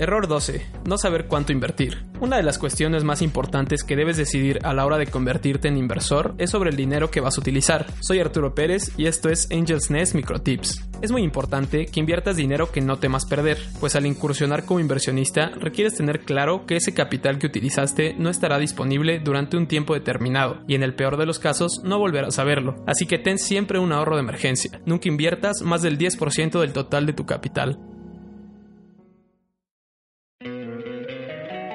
Error 12. No saber cuánto invertir. Una de las cuestiones más importantes que debes decidir a la hora de convertirte en inversor es sobre el dinero que vas a utilizar. Soy Arturo Pérez y esto es Angels Nest Microtips. Es muy importante que inviertas dinero que no temas perder, pues al incursionar como inversionista requieres tener claro que ese capital que utilizaste no estará disponible durante un tiempo determinado y en el peor de los casos no volverás a verlo. Así que ten siempre un ahorro de emergencia. Nunca inviertas más del 10% del total de tu capital.